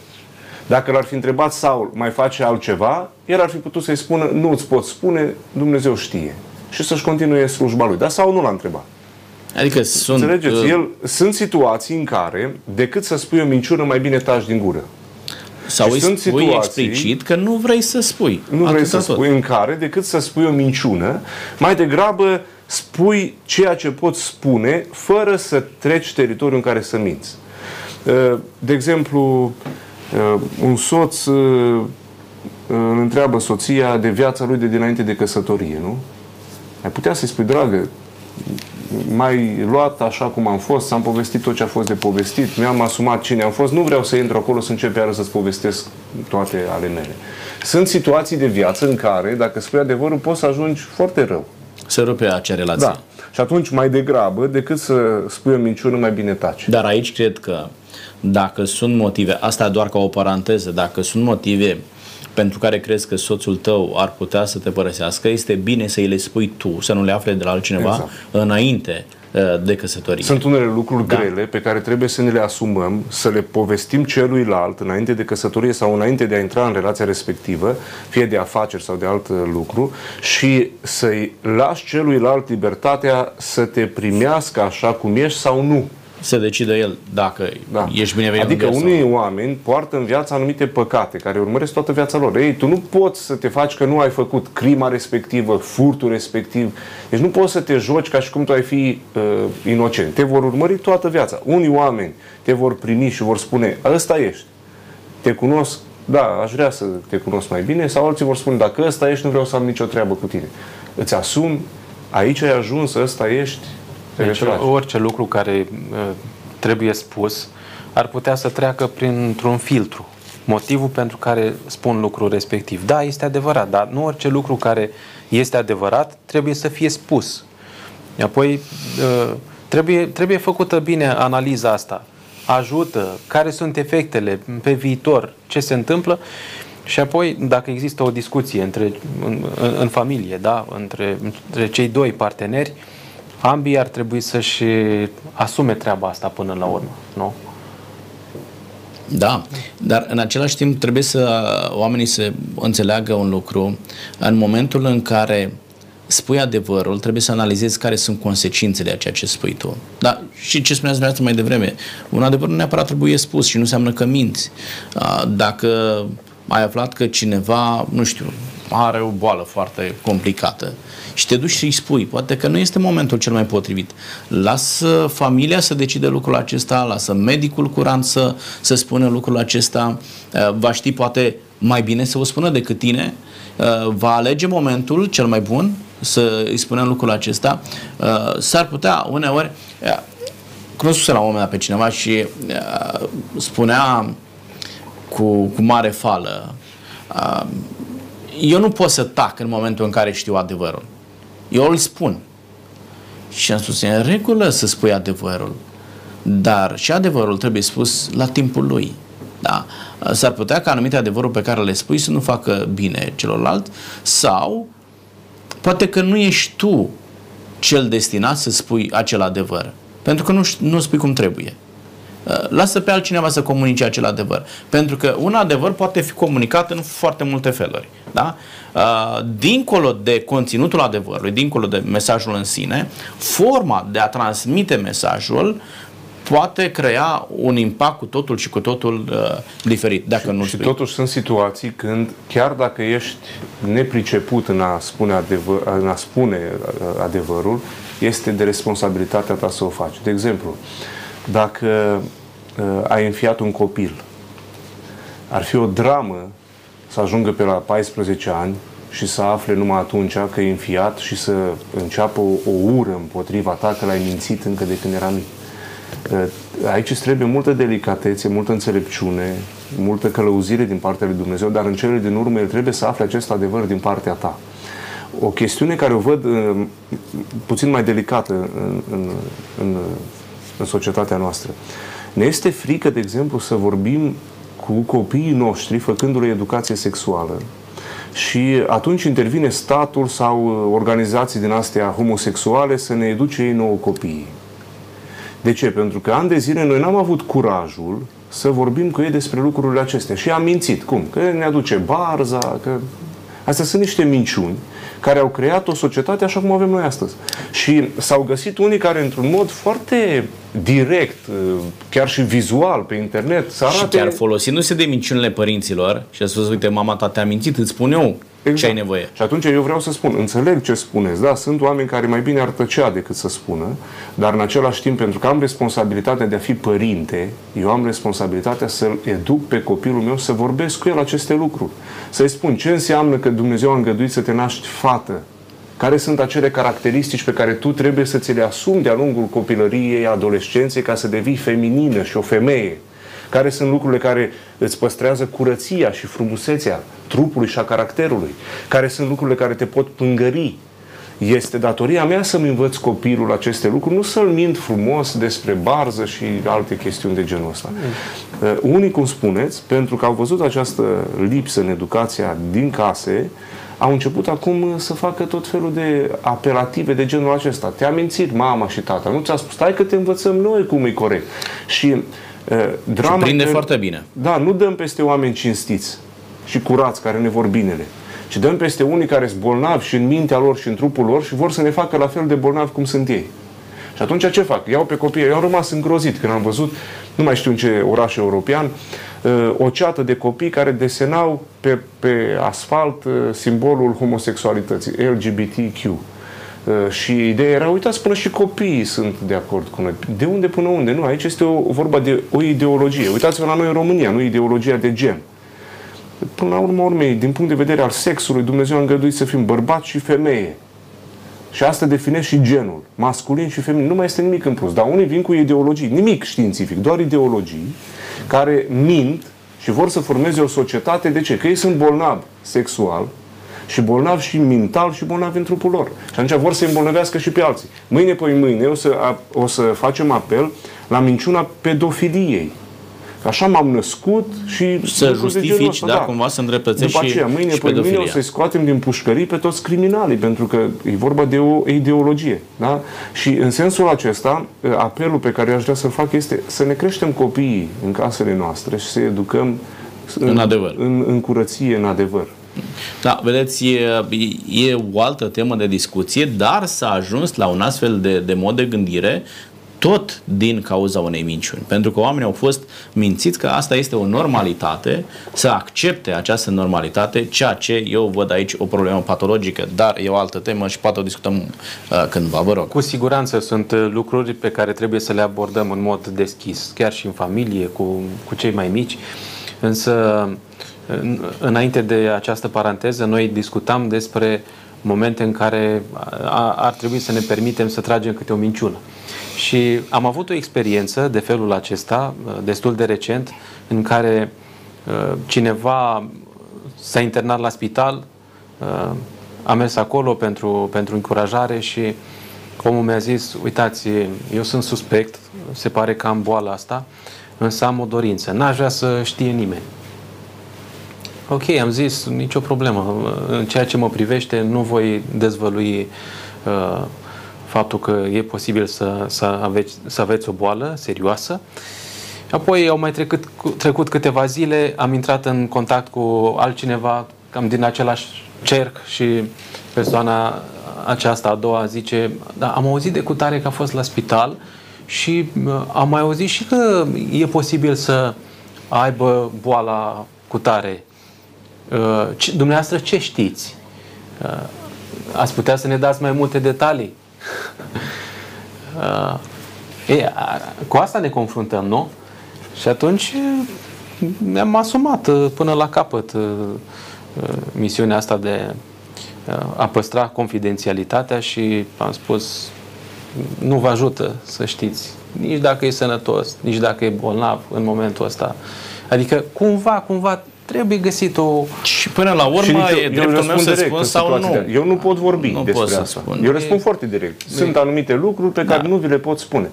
Dacă l-ar fi întrebat Saul, mai face altceva, el ar fi putut să-i spună, nu îți pot spune, Dumnezeu știe. Și să-și continue slujba lui. Dar Saul nu l-a întrebat. Adică sunt... Înțelegeți? Uh, el, sunt situații în care, decât să spui o minciună, mai bine taci din gură. Sau îi sunt spui situații, explicit că nu vrei să spui. Nu vrei să tot. spui în care, decât să spui o minciună, mai degrabă spui ceea ce poți spune fără să treci teritoriul în care să minți. Uh, de exemplu, uh, un soț uh, îl întreabă soția de viața lui de dinainte de căsătorie, nu? Ai putea să-i spui, dragă, mai luat așa cum am fost, am povestit tot ce a fost de povestit, mi-am asumat cine am fost, nu vreau să intru acolo să încep iară să-ți povestesc toate ale mele. Sunt situații de viață în care, dacă spui adevărul, poți să ajungi foarte rău. Să rupe acea relație. Da. Și atunci, mai degrabă, decât să spui o minciună, mai bine taci. Dar aici cred că dacă sunt motive, asta doar ca o paranteză, dacă sunt motive pentru care crezi că soțul tău ar putea să te părăsească, este bine să îi le spui tu, să nu le afle de la altcineva exact. înainte uh, de căsătorie. Sunt unele lucruri da. grele pe care trebuie să ne le asumăm, să le povestim celuilalt înainte de căsătorie sau înainte de a intra în relația respectivă, fie de afaceri sau de alt lucru, și să-i lași celuilalt libertatea să te primească așa cum ești sau nu să decidă el dacă da. ești binevenit Adică în unii sau... oameni poartă în viață anumite păcate care urmăresc toată viața lor. Ei, tu nu poți să te faci că nu ai făcut crima respectivă, furtul respectiv. Deci nu poți să te joci ca și cum tu ai fi uh, inocent. Te vor urmări toată viața. Unii oameni te vor primi și vor spune, ăsta ești. Te cunosc, da, aș vrea să te cunosc mai bine, sau alții vor spune, dacă ăsta ești, nu vreau să am nicio treabă cu tine. Îți asumi, aici ai ajuns, ăsta ești, deci orice lucru care uh, trebuie spus ar putea să treacă printr-un filtru. Motivul pentru care spun lucrul respectiv. Da, este adevărat, dar nu orice lucru care este adevărat trebuie să fie spus. Apoi uh, Trebuie, trebuie făcută bine analiza asta. Ajută, care sunt efectele pe viitor, ce se întâmplă și apoi, dacă există o discuție între, în, în familie, da, între, între cei doi parteneri, ambii ar trebui să-și asume treaba asta până la urmă, nu? Da, dar în același timp trebuie să oamenii să înțeleagă un lucru. În momentul în care spui adevărul, trebuie să analizezi care sunt consecințele a ceea ce spui tu. Da, și ce spuneați dumneavoastră mai devreme, un adevăr nu neapărat trebuie spus și nu înseamnă că minți. Dacă ai aflat că cineva, nu știu, are o boală foarte complicată și te duci și îi spui, poate că nu este momentul cel mai potrivit. Lasă familia să decide lucrul acesta, lasă medicul curant să, să spună lucrul acesta, va ști poate mai bine să o spună decât tine, va alege momentul cel mai bun să îi spunem lucrul acesta. S-ar putea uneori, cunoscuse la un moment dat pe cineva și spunea cu, cu mare fală. Eu nu pot să tac în momentul în care știu adevărul. Eu îl spun. Și am spus, e în regulă să spui adevărul. Dar și adevărul trebuie spus la timpul lui. Da? S-ar putea ca anumite adevăruri pe care le spui să nu facă bine celorlalți sau poate că nu ești tu cel destinat să spui acel adevăr. Pentru că nu, nu spui cum trebuie. Uh, lasă pe altcineva să comunice acel adevăr. Pentru că un adevăr poate fi comunicat în foarte multe feluri. Da? Uh, dincolo de conținutul adevărului, dincolo de mesajul în sine, forma de a transmite mesajul poate crea un impact cu totul și cu totul uh, diferit, dacă și, nu Și totuși sunt situații când, chiar dacă ești nepriceput în a spune, adevăr, în a spune adevărul, este de responsabilitatea ta să o faci. De exemplu, dacă uh, ai înfiat un copil, ar fi o dramă să ajungă pe la 14 ani și să afle numai atunci că e înfiat și să înceapă o, o ură împotriva ta că l-ai mințit încă de când era mic. Uh, aici îți trebuie multă delicatețe, multă înțelepciune, multă călăuzire din partea lui Dumnezeu, dar în cele din urmă el trebuie să afle acest adevăr din partea ta. O chestiune care o văd uh, puțin mai delicată în, în, în, în societatea noastră. Ne este frică, de exemplu, să vorbim cu copiii noștri făcându-le educație sexuală și atunci intervine statul sau organizații din astea homosexuale să ne educe ei nouă copiii. De ce? Pentru că ani de zile noi n-am avut curajul să vorbim cu ei despre lucrurile acestea. Și am mințit. Cum? Că ne aduce barza, că... Astea sunt niște minciuni care au creat o societate așa cum avem noi astăzi. Și s-au găsit unii care, într-un mod foarte direct, chiar și vizual pe internet, să arate... Și chiar folosindu-se de minciunile părinților și a spus, uite, mama ta te-a mințit, îți spun eu exact. ce ai nevoie. Și atunci eu vreau să spun, înțeleg ce spuneți, da, sunt oameni care mai bine ar tăcea decât să spună, dar în același timp, pentru că am responsabilitatea de a fi părinte, eu am responsabilitatea să-l educ pe copilul meu să vorbesc cu el aceste lucruri. Să-i spun ce înseamnă că Dumnezeu a îngăduit să te naști fată, care sunt acele caracteristici pe care tu trebuie să ți le asumi de-a lungul copilăriei, adolescenței, ca să devii feminină și o femeie? Care sunt lucrurile care îți păstrează curăția și frumusețea trupului și a caracterului? Care sunt lucrurile care te pot pângări? Este datoria mea să-mi învăț copilul aceste lucruri, nu să-l mint frumos despre barză și alte chestiuni de genul ăsta. Mm. Uh, unii, cum spuneți, pentru că au văzut această lipsă în educația din case, au început acum să facă tot felul de apelative de genul acesta. Te-a mințit mama și tata. Nu ți-a spus, stai că te învățăm noi cum e corect. Și uh, drama... Și prinde că, foarte bine. Da, nu dăm peste oameni cinstiți și curați care ne vor binele. Și dăm peste unii care sunt bolnavi și în mintea lor și în trupul lor și vor să ne facă la fel de bolnavi cum sunt ei. Și atunci ce fac? Iau pe copii. Eu am rămas îngrozit când am văzut, nu mai știu în ce oraș european, uh, o ceată de copii care desenau pe, pe asfalt uh, simbolul homosexualității, LGBTQ. Uh, și ideea era, uitați, până și copiii sunt de acord cu noi. De unde până unde? Nu, aici este o, vorba de o ideologie. Uitați-vă la noi în România, nu ideologia de gen. Până la urmă urmei, din punct de vedere al sexului, Dumnezeu a îngăduit să fim bărbat și femeie. Și asta definește și genul, masculin și feminin. Nu mai este nimic în plus. Dar unii vin cu ideologii, nimic științific, doar ideologii care mint și vor să formeze o societate. De ce? Că ei sunt bolnavi sexual și bolnavi și mental și bolnavi în trupul lor. Și atunci vor să îmbolnăvească și pe alții. Mâine, poi mâine, o să, o să facem apel la minciuna pedofiliei. Așa m-am născut și... Să justifici, ăsta, da, da, cumva să îndreptățești După aceea, mâine, și păi mâine o să-i scoatem din pușcării pe toți criminalii, pentru că e vorba de o ideologie. Da? Și în sensul acesta, apelul pe care aș vrea să-l fac este să ne creștem copiii în casele noastre și să educăm în, în adevăr. În, în curăție, în adevăr. Da, vedeți, e, e o altă temă de discuție, dar s-a ajuns la un astfel de, de mod de gândire tot din cauza unei minciuni. Pentru că oamenii au fost mințiți că asta este o normalitate, să accepte această normalitate, ceea ce eu văd aici o problemă patologică, dar e o altă temă și poate o discutăm uh, cândva, vă rog. Cu siguranță sunt uh, lucruri pe care trebuie să le abordăm în mod deschis, chiar și în familie, cu, cu cei mai mici, însă înainte de această paranteză, noi discutam despre momente în care ar trebui să ne permitem să tragem câte o minciună. Și am avut o experiență de felul acesta, uh, destul de recent, în care uh, cineva s-a internat la spital, uh, a mers acolo pentru, pentru încurajare și omul mi-a zis, uitați, eu sunt suspect, se pare că am boala asta, însă am o dorință, n-aș vrea să știe nimeni. Ok, am zis, nicio problemă. În ceea ce mă privește, nu voi dezvălui uh, faptul că e posibil să, să, aveți, să aveți o boală serioasă. Apoi au mai trecut, trecut câteva zile, am intrat în contact cu altcineva, cam din același cerc și persoana aceasta a doua zice, da, am auzit de cutare că a fost la spital și uh, am mai auzit și că e posibil să aibă boala cutare. Uh, dumneavoastră ce știți? Uh, ați putea să ne dați mai multe detalii? Uh, e, cu asta ne confruntăm, nu? Și atunci ne-am asumat uh, până la capăt uh, uh, misiunea asta de uh, a păstra confidențialitatea și am spus nu vă ajută să știți nici dacă e sănătos, nici dacă e bolnav în momentul ăsta. Adică cumva, cumva trebuie găsit o... Și până la urmă e dreptul meu să spun sau nu. Eu nu pot vorbi nu despre pot asta. Spun. Eu răspund e... foarte direct. Sunt anumite lucruri pe care da. nu vi le pot spune.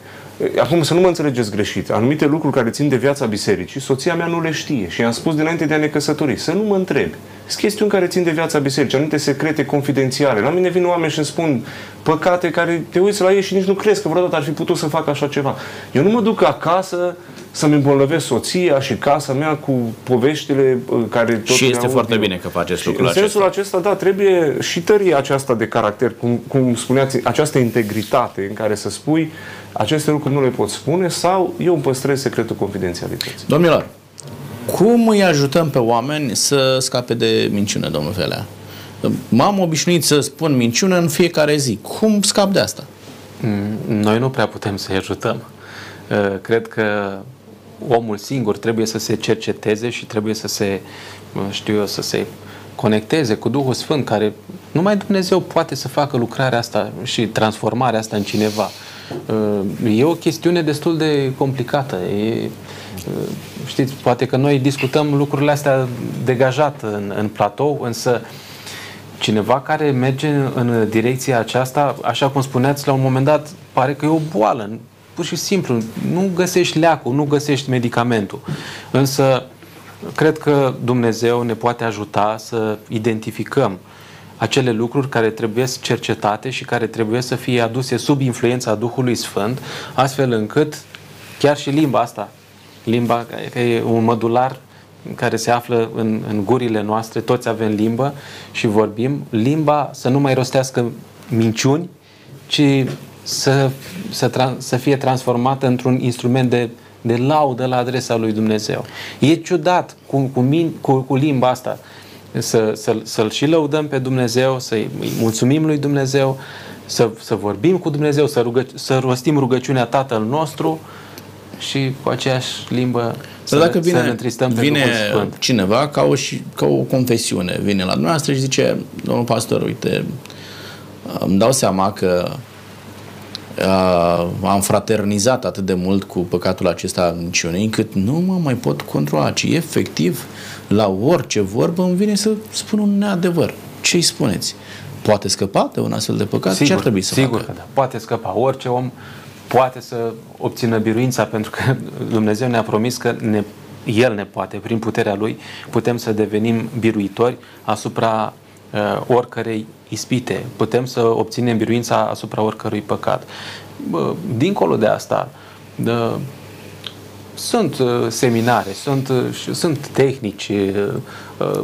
Acum să nu mă înțelegeți greșit. Anumite lucruri care țin de viața bisericii, soția mea nu le știe și i-am spus dinainte de a ne căsători. Să nu mă întrebi. Sunt chestiuni care țin de viața bisericii, anumite secrete confidențiale. La mine vin oameni și îmi spun păcate care te uiți la ei și nici nu crezi că vreodată ar fi putut să facă așa ceva. Eu nu mă duc acasă să-mi îmbolnăvesc soția și casa mea cu poveștile uh, care tot Și este foarte bine că faceți lucrul acesta. În sensul acesta, da, trebuie și tăria aceasta de caracter, cum, cum spuneați, această integritate în care să spui aceste lucruri nu le pot spune sau eu îmi păstrez secretul confidențialității. Domnilor, cum îi ajutăm pe oameni să scape de minciună, domnul Felea? M-am obișnuit să spun minciună în fiecare zi. Cum scap de asta? Mm, noi nu prea putem să-i ajutăm. Uh, cred că omul singur trebuie să se cerceteze și trebuie să se, știu eu, să se conecteze cu Duhul Sfânt, care numai Dumnezeu poate să facă lucrarea asta și transformarea asta în cineva. Uh, e o chestiune destul de complicată. E, uh, știți, poate că noi discutăm lucrurile astea degajat în, în platou, însă cineva care merge în direcția aceasta, așa cum spuneați, la un moment dat pare că e o boală. Pur și simplu, nu găsești leacul, nu găsești medicamentul. Însă, cred că Dumnezeu ne poate ajuta să identificăm acele lucruri care trebuie cercetate și care trebuie să fie aduse sub influența Duhului Sfânt, astfel încât chiar și limba asta, limba e un mădular care se află în, în gurile noastre, toți avem limbă și vorbim, limba să nu mai rostească minciuni, ci să, să, să fie transformată într-un instrument de, de laudă la adresa lui Dumnezeu. E ciudat cu, cu, min, cu, cu limba asta să, să, să-L și lăudăm pe Dumnezeu, să-i mulțumim lui Dumnezeu, să, să vorbim cu Dumnezeu, să, rugă, să rostim rugăciunea Tatăl nostru și cu aceeași limbă să, dacă vine, să ne întristăm vine pe Sfânt. cineva ca o, ca o confesiune, vine la dumneavoastră și zice, domnul pastor, uite, îmi dau seama că uh, am fraternizat atât de mult cu păcatul acesta al minciunii, încât nu mă mai pot controla, ci efectiv la orice vorbă îmi vine să spun un neadevăr. ce îi spuneți? Poate scăpa de un astfel de păcat? Sigur, ce ar trebui să sigur facă? că da. Poate scăpa. Orice om poate să obțină biruința pentru că Dumnezeu ne-a promis că ne, El ne poate, prin puterea Lui, putem să devenim biruitori asupra uh, oricărei ispite. Putem să obținem biruința asupra oricărui păcat. Bă, dincolo de asta, de, sunt uh, seminare, sunt, uh, și- sunt tehnici, uh, uh,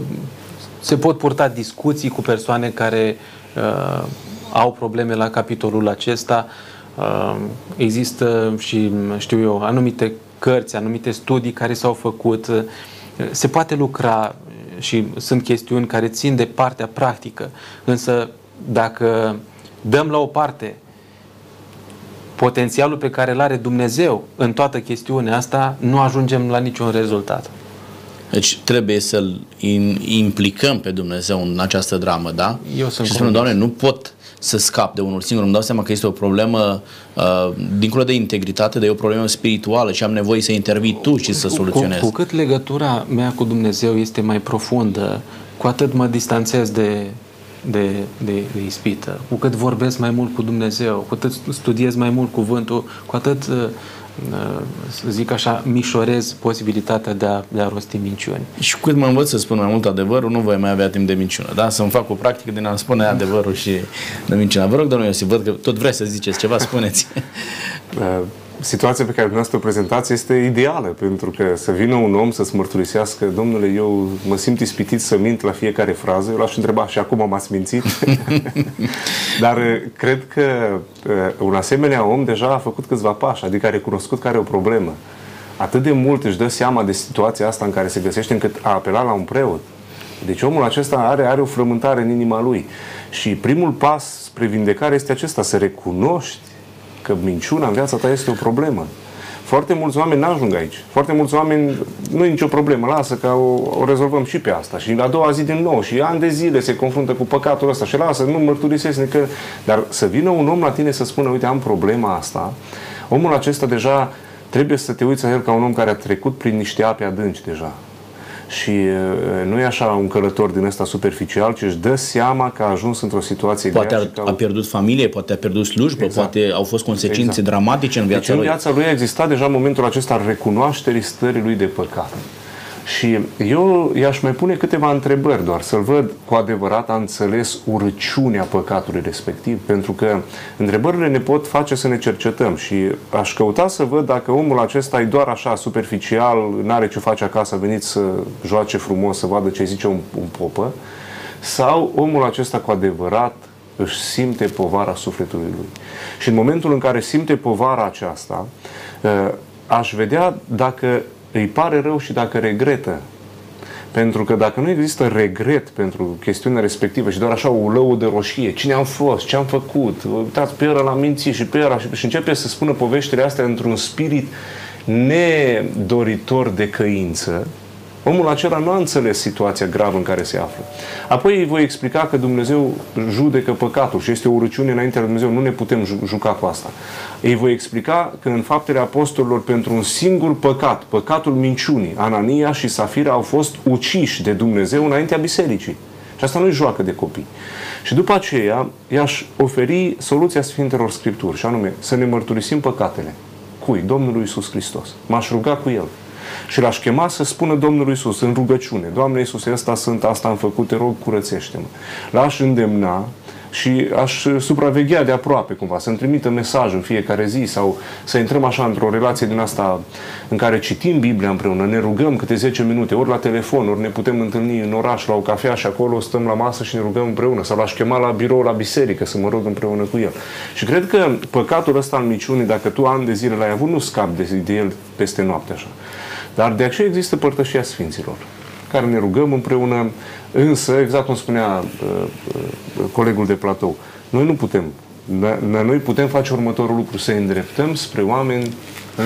se pot purta discuții cu persoane care uh, au probleme la capitolul acesta. Uh, există și, știu eu, anumite cărți, anumite studii care s-au făcut. Uh, Se poate lucra și sunt chestiuni care țin de partea practică, însă dacă dăm la o parte potențialul pe care îl are Dumnezeu în toată chestiunea asta, nu ajungem la niciun rezultat. Deci trebuie să-L in- implicăm pe Dumnezeu în această dramă, da? Eu sunt și spunem, convins. Doamne, nu pot să scap de unul singur. Îmi dau seama că este o problemă, uh, dincolo de integritate, dar e o problemă spirituală și am nevoie să intervii Tu și să soluționezi. Cu, cu cât legătura mea cu Dumnezeu este mai profundă, cu atât mă distanțez de, de, de, de ispită. Cu cât vorbesc mai mult cu Dumnezeu, cu atât studiez mai mult cuvântul, cu atât, uh, uh, să zic așa, mișorez posibilitatea de a, de a rosti minciuni. Și cu cât mă învăț să spun mai mult adevărul, nu voi mai avea timp de minciună. Da? Să-mi fac o practică din a spune adevărul și de minciună. Vă rog, domnule Iosif, văd că tot vreți să ziceți ceva, spuneți. Uh, Situația pe care dumneavoastră o prezentați este ideală, pentru că să vină un om să-ți mărturisească, domnule, eu mă simt ispitit să mint la fiecare frază, eu l-aș întreba și acum m-ați mințit. Dar uh, cred că uh, un asemenea om deja a făcut câțiva pași, adică a recunoscut că are o problemă. Atât de mult își dă seama de situația asta în care se găsește încât a apelat la un preot. Deci omul acesta are, are o frământare în inima lui. Și primul pas spre vindecare este acesta, să recunoști că minciuna în viața ta este o problemă. Foarte mulți oameni n-ajung aici. Foarte mulți oameni, nu e nicio problemă, lasă că o, o rezolvăm și pe asta. Și a doua zi din nou și ani de zile se confruntă cu păcatul ăsta și lasă, nu mărturisesc nică. Dar să vină un om la tine să spună, uite, am problema asta, omul acesta deja trebuie să te uiți la el ca un om care a trecut prin niște ape adânci deja. Și uh, nu e așa un călător din ăsta superficial, ci își dă seama că a ajuns într-o situație Poate grea a, și că a pierdut familie, poate a pierdut slujbă, Exact. poate au fost consecințe Exact. dramatice în viața deci în lui. viața lui a existat deja momentul acesta al recunoașterii stării lui de păcat. Și eu i-aș mai pune câteva întrebări doar, să-l văd cu adevărat a înțeles urăciunea păcatului respectiv, pentru că întrebările ne pot face să ne cercetăm și aș căuta să văd dacă omul acesta e doar așa superficial, n-are ce face acasă, a venit să joace frumos, să vadă ce zice un, un popă, sau omul acesta cu adevărat își simte povara sufletului lui. Și în momentul în care simte povara aceasta, ă, aș vedea dacă îi pare rău și dacă regretă. Pentru că dacă nu există regret pentru chestiunea respectivă și doar așa o lău de roșie, cine am fost, ce am făcut, uitați pe ăla la minții și pe ăla și, și începe să spună poveștile astea într-un spirit nedoritor de căință, Omul acela nu a înțeles situația gravă în care se află. Apoi îi voi explica că Dumnezeu judecă păcatul și este o urăciune înaintea lui Dumnezeu. Nu ne putem ju- juca cu asta. Îi voi explica că în faptele apostolilor pentru un singur păcat, păcatul minciunii, Anania și Safira au fost uciși de Dumnezeu înaintea bisericii. Și asta nu-i joacă de copii. Și după aceea i-aș oferi soluția Sfintelor Scripturi, și anume să ne mărturisim păcatele. Cui? Domnului Isus Hristos. M-aș ruga cu El. Și l-aș chema să spună Domnului Isus în rugăciune, Doamne Iisuse, ăsta sunt, asta am făcut, te rog, curățește-mă. L-aș îndemna și aș supraveghea de aproape cumva, să-mi trimită mesaj în fiecare zi sau să intrăm așa într-o relație din asta în care citim Biblia împreună, ne rugăm câte 10 minute, ori la telefon, ori ne putem întâlni în oraș la o cafea și acolo stăm la masă și ne rugăm împreună sau l-aș chema la birou la biserică să mă rog împreună cu el. Și cred că păcatul ăsta al miciunii, dacă tu ani de zile l-ai avut, nu scapi de, de el peste noapte așa. Dar de aceea există părtășia Sfinților, care ne rugăm împreună, însă, exact cum spunea uh, uh, colegul de platou, noi nu putem. Dar noi putem face următorul lucru, să îndreptăm spre oameni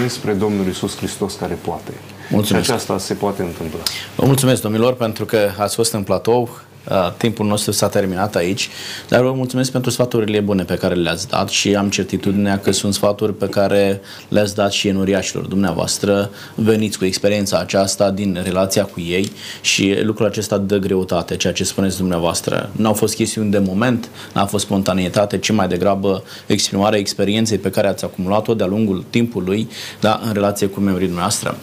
înspre Domnul Isus Hristos care poate. Mulțumesc. Și aceasta se poate întâmpla. Vă mulțumesc, domnilor, pentru că ați fost în platou. Uh, timpul nostru s-a terminat aici, dar vă mulțumesc pentru sfaturile bune pe care le-ați dat și am certitudinea că sunt sfaturi pe care le-ați dat și enuriașilor dumneavoastră. Veniți cu experiența aceasta din relația cu ei și lucrul acesta dă greutate, ceea ce spuneți dumneavoastră. Nu au fost chestiuni de moment, n-a fost spontaneitate, ci mai degrabă exprimarea experienței pe care ați acumulat-o de-a lungul timpului da, în relație cu membrii dumneavoastră.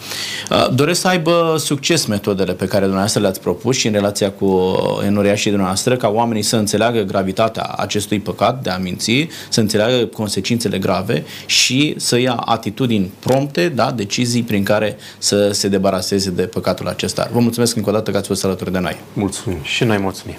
Uh, doresc să aibă succes metodele pe care dumneavoastră le-ați propus și în relația cu înoriașii dumneavoastră ca oamenii să înțeleagă gravitatea acestui păcat de a minți, să înțeleagă consecințele grave și să ia atitudini prompte, da, decizii prin care să se debaraseze de păcatul acesta. Vă mulțumesc încă o dată că ați fost alături de noi. Mulțumim. Și noi mulțumim.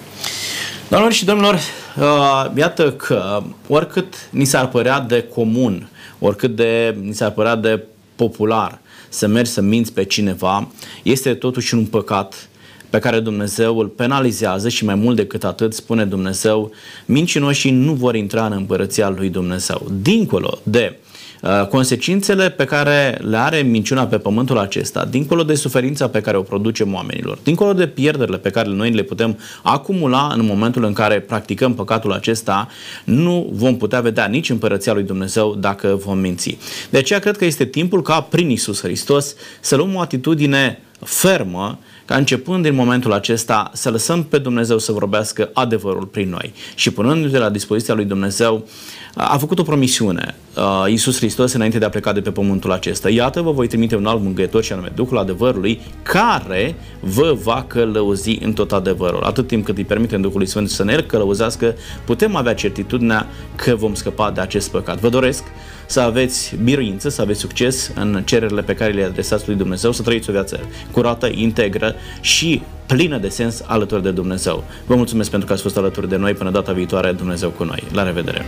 Doamnelor și domnilor, uh, iată că oricât ni s-ar părea de comun, oricât de ni s-ar părea de popular să mergi să minți pe cineva, este totuși un păcat pe care Dumnezeu îl penalizează și mai mult decât atât spune Dumnezeu, mincinoșii nu vor intra în împărăția lui Dumnezeu. Dincolo de uh, consecințele pe care le are minciuna pe pământul acesta, dincolo de suferința pe care o producem oamenilor, dincolo de pierderile pe care noi le putem acumula în momentul în care practicăm păcatul acesta, nu vom putea vedea nici împărăția lui Dumnezeu dacă vom minți. De aceea cred că este timpul ca prin Isus Hristos să luăm o atitudine fermă ca începând din momentul acesta să lăsăm pe Dumnezeu să vorbească adevărul prin noi și punându-ne la dispoziția lui Dumnezeu, a făcut o promisiune uh, Iisus Hristos înainte de a pleca de pe pământul acesta. Iată, vă voi trimite un alt mângâietor și anume Duhul adevărului, care vă va călăuzi în tot adevărul. Atât timp cât îi permitem Duhului Sfânt să ne călăuzească, putem avea certitudinea că vom scăpa de acest păcat. Vă doresc să aveți biruință, să aveți succes în cererile pe care le adresați lui Dumnezeu, să trăiți o viață curată, integră și plină de sens alături de Dumnezeu. Vă mulțumesc pentru că ați fost alături de noi până data viitoare, Dumnezeu cu noi. La revedere!